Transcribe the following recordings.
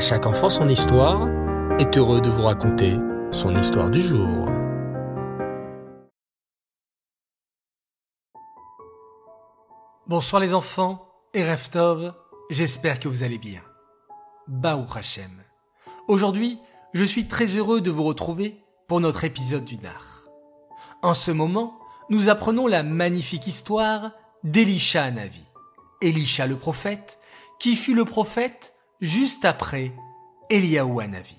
Chaque enfant son histoire est heureux de vous raconter son histoire du jour. Bonsoir les enfants et Reftov, j'espère que vous allez bien. Baou Hashem. Aujourd'hui, je suis très heureux de vous retrouver pour notre épisode du Nar. En ce moment, nous apprenons la magnifique histoire d'Elisha Navi. Elisha le prophète, qui fut le prophète juste après Eliaou Navi.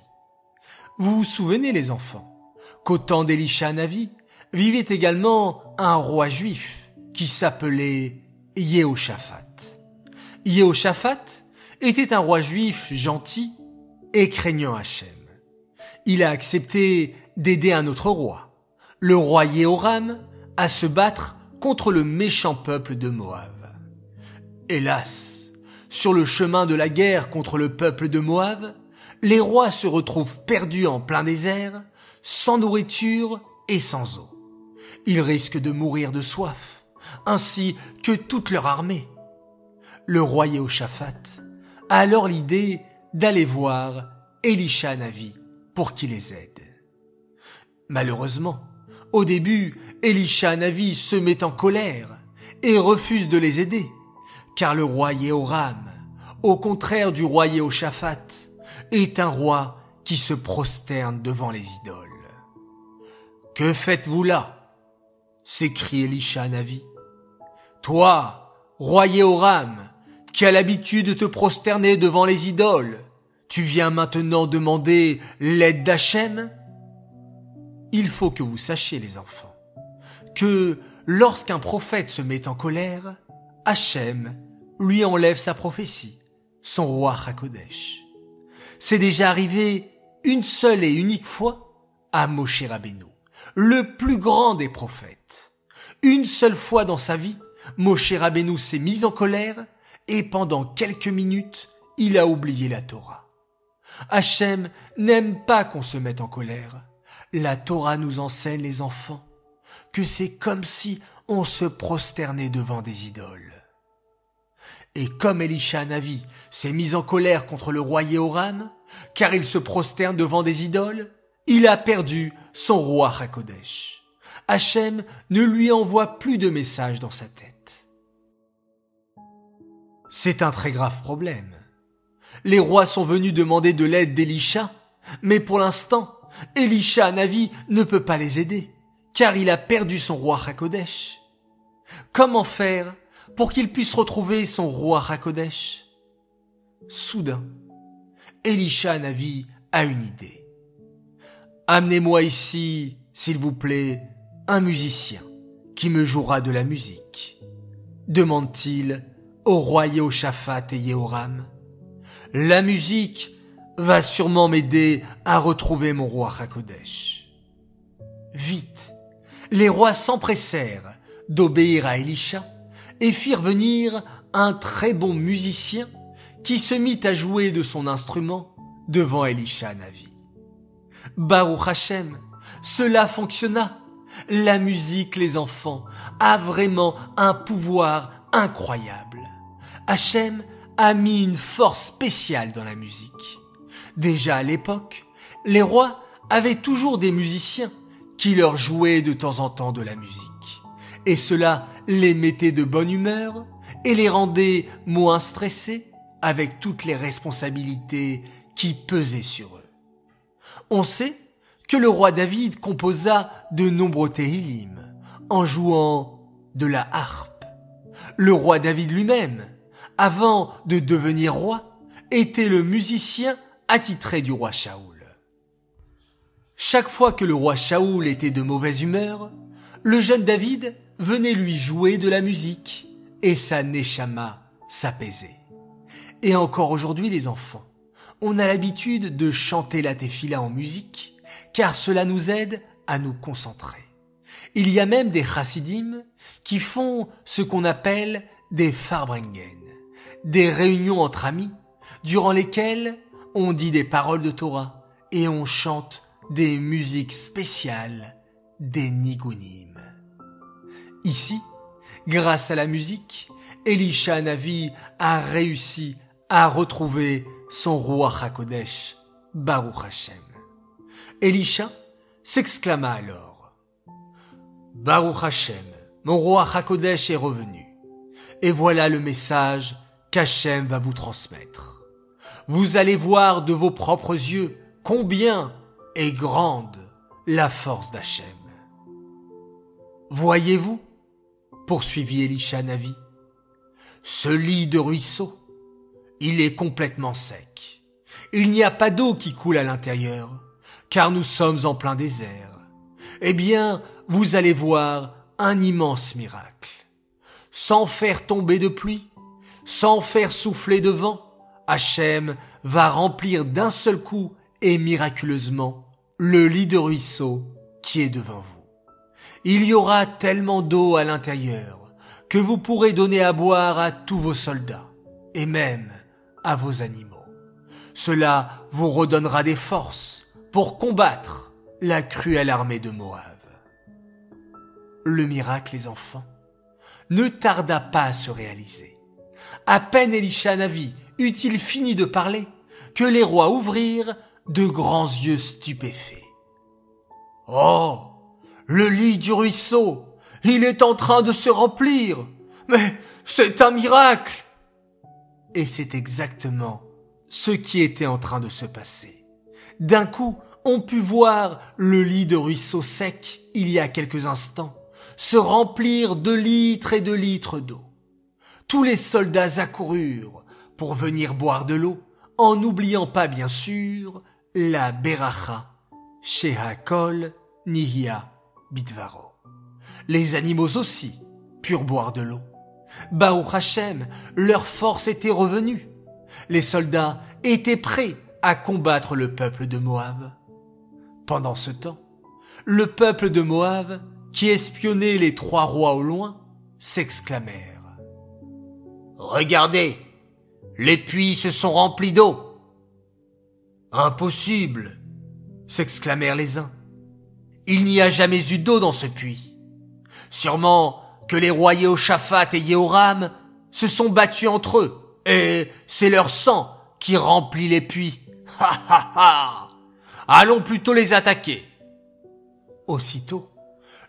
Vous vous souvenez les enfants qu'au temps d'Elisha Navi vivait également un roi juif qui s'appelait Yehoshaphat. Yehoshaphat était un roi juif gentil et craignant Hachem. Il a accepté d'aider un autre roi, le roi Yehoram, à se battre contre le méchant peuple de Moab. Hélas, sur le chemin de la guerre contre le peuple de Moab, les rois se retrouvent perdus en plein désert, sans nourriture et sans eau. Ils risquent de mourir de soif, ainsi que toute leur armée. Le roi Yehoshaphat a alors l'idée d'aller voir Elisha Navi pour qu'il les aide. Malheureusement, au début, Elisha Navi se met en colère et refuse de les aider, car le roi Yehoram, au contraire du roi Yehoshaphat, est un roi qui se prosterne devant les idoles. Que faites-vous là? s'écrie Elisha Navi. Toi, roi Yehoram, qui as l'habitude de te prosterner devant les idoles, tu viens maintenant demander l'aide d'Hachem? Il faut que vous sachiez, les enfants, que lorsqu'un prophète se met en colère, Hachem lui enlève sa prophétie, son roi Hakodesh. C'est déjà arrivé une seule et unique fois à Moshe Rabbeinu, le plus grand des prophètes. Une seule fois dans sa vie, Moshe Rabbeinu s'est mis en colère et pendant quelques minutes, il a oublié la Torah. Hachem n'aime pas qu'on se mette en colère. La Torah nous enseigne, les enfants, que c'est comme si on se prosternait devant des idoles. Et comme Elisha Navi s'est mis en colère contre le roi Yehoram, car il se prosterne devant des idoles, il a perdu son roi Hakodesh. Hachem ne lui envoie plus de messages dans sa tête. C'est un très grave problème. Les rois sont venus demander de l'aide d'Elisha, mais pour l'instant, Elisha Navi ne peut pas les aider, car il a perdu son roi Hakodesh. Comment faire pour qu'il puisse retrouver son roi Hakodesh Soudain, Elisha Navi a une idée. Amenez-moi ici, s'il vous plaît, un musicien qui me jouera de la musique. Demande-t-il au roi Yehoshaphat et Yehoram. La musique va sûrement m'aider à retrouver mon roi Hakodesh. Vite, les rois s'empressèrent d'obéir à Elisha et firent venir un très bon musicien qui se mit à jouer de son instrument devant Elisha Navi. Baruch Hashem, cela fonctionna. La musique, les enfants, a vraiment un pouvoir incroyable. Hachem a mis une force spéciale dans la musique. Déjà à l'époque, les rois avaient toujours des musiciens qui leur jouaient de temps en temps de la musique. Et cela les mettait de bonne humeur et les rendait moins stressés avec toutes les responsabilités qui pesaient sur eux. On sait que le roi David composa de nombreux Tehillim en jouant de la harpe. Le roi David lui-même, avant de devenir roi, était le musicien attitré du roi Shaoul. Chaque fois que le roi Shaoul était de mauvaise humeur, le jeune David venait lui jouer de la musique et sa neshama s'apaisait. Et encore aujourd'hui, les enfants, on a l'habitude de chanter la tefila en musique, car cela nous aide à nous concentrer. Il y a même des chassidim qui font ce qu'on appelle des farbringen, des réunions entre amis, durant lesquelles on dit des paroles de Torah et on chante des musiques spéciales, des nigunim. Ici, grâce à la musique, Elisha Navi a réussi à retrouver son roi Hakodesh, Baruch Hashem. Elisha s'exclama alors. Baruch Hashem, mon roi Hakodesh est revenu. Et voilà le message qu'Hachem va vous transmettre. Vous allez voir de vos propres yeux combien est grande la force d'Hachem. Voyez-vous, poursuivit Elisha Navi, ce lit de ruisseau, il est complètement sec. Il n'y a pas d'eau qui coule à l'intérieur, car nous sommes en plein désert. Eh bien, vous allez voir un immense miracle. Sans faire tomber de pluie, sans faire souffler de vent, Hachem va remplir d'un seul coup et miraculeusement le lit de ruisseau qui est devant vous. Il y aura tellement d'eau à l'intérieur que vous pourrez donner à boire à tous vos soldats et même à vos animaux. Cela vous redonnera des forces pour combattre la cruelle armée de Moab. Le miracle, les enfants, ne tarda pas à se réaliser. À peine Elisha Navi eut-il fini de parler que les rois ouvrirent de grands yeux stupéfaits. Oh, le lit du ruisseau, il est en train de se remplir. Mais c'est un miracle. Et c'est exactement ce qui était en train de se passer. D'un coup, on put voir le lit de ruisseau sec, il y a quelques instants, se remplir de litres et de litres d'eau. Tous les soldats accoururent pour venir boire de l'eau, en n'oubliant pas bien sûr la beracha, Shehakol Nihia Bitvaro. Les animaux aussi purent boire de l'eau. Baou Hashem, leur force était revenue. Les soldats étaient prêts à combattre le peuple de Moab. Pendant ce temps, le peuple de Moab, qui espionnait les trois rois au loin, s'exclamèrent. Regardez, les puits se sont remplis d'eau. Impossible, s'exclamèrent les uns. Il n'y a jamais eu d'eau dans ce puits. Sûrement que les rois Yehoshaphat et Yehoram se sont battus entre eux, et c'est leur sang qui remplit les puits. Ha ha ha! Allons plutôt les attaquer. Aussitôt,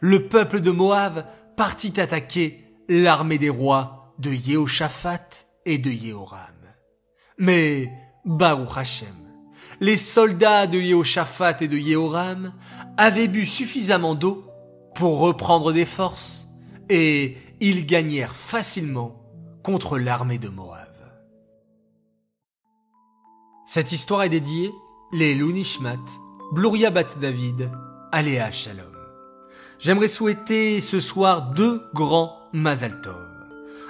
le peuple de Moab partit attaquer l'armée des rois de Yehoshaphat et de Yehoram. Mais, Baruch Hashem, les soldats de Yehoshaphat et de Yehoram avaient bu suffisamment d'eau pour reprendre des forces, et ils gagnèrent facilement contre l'armée de Moab. Cette histoire est dédiée les Lunishmat, Bluria Bat David, Aléa Shalom. J'aimerais souhaiter ce soir deux grands Mazal Tov.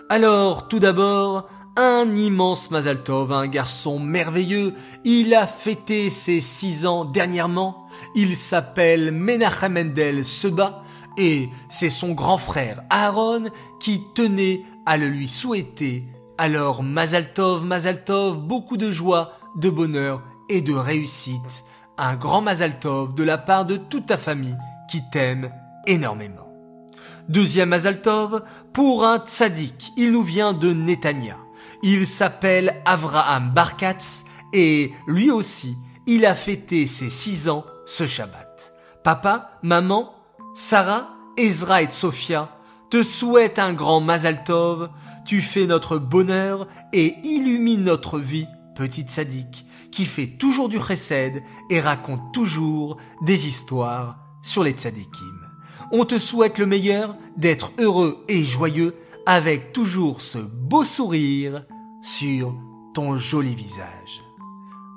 Alors, tout d'abord, un immense Mazaltov, un garçon merveilleux. Il a fêté ses six ans dernièrement. Il s'appelle Menachem Mendel Seba et c'est son grand frère Aaron qui tenait à le lui souhaiter. Alors Mazaltov, Mazaltov, beaucoup de joie, de bonheur et de réussite. Un grand Mazaltov de la part de toute ta famille qui t'aime énormément. Deuxième Mazaltov, pour un tzaddik, il nous vient de Netanya. Il s'appelle Avraham Barkatz et lui aussi, il a fêté ses six ans ce Shabbat. Papa, maman, Sarah, Ezra et Sophia te souhaitent un grand Mazal Tov. Tu fais notre bonheur et illumines notre vie, petite sadique, qui fait toujours du chesed et raconte toujours des histoires sur les tzadikim. On te souhaite le meilleur, d'être heureux et joyeux avec toujours ce beau sourire sur ton joli visage.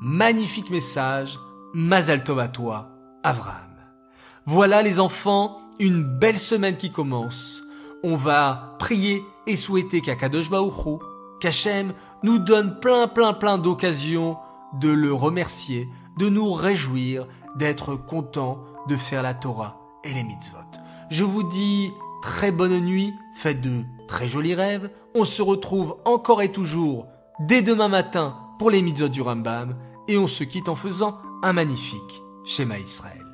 Magnifique message, Mazal Tov à toi, Avraham. Voilà les enfants, une belle semaine qui commence. On va prier et souhaiter qu'Akadosh Baruch qu'Hachem nous donne plein plein plein d'occasions de le remercier, de nous réjouir, d'être content de faire la Torah et les mitzvot. Je vous dis très bonne nuit, faites de très jolis rêves. On se retrouve encore et toujours dès demain matin pour les mitzvot du Rambam et on se quitte en faisant un magnifique schéma Israël.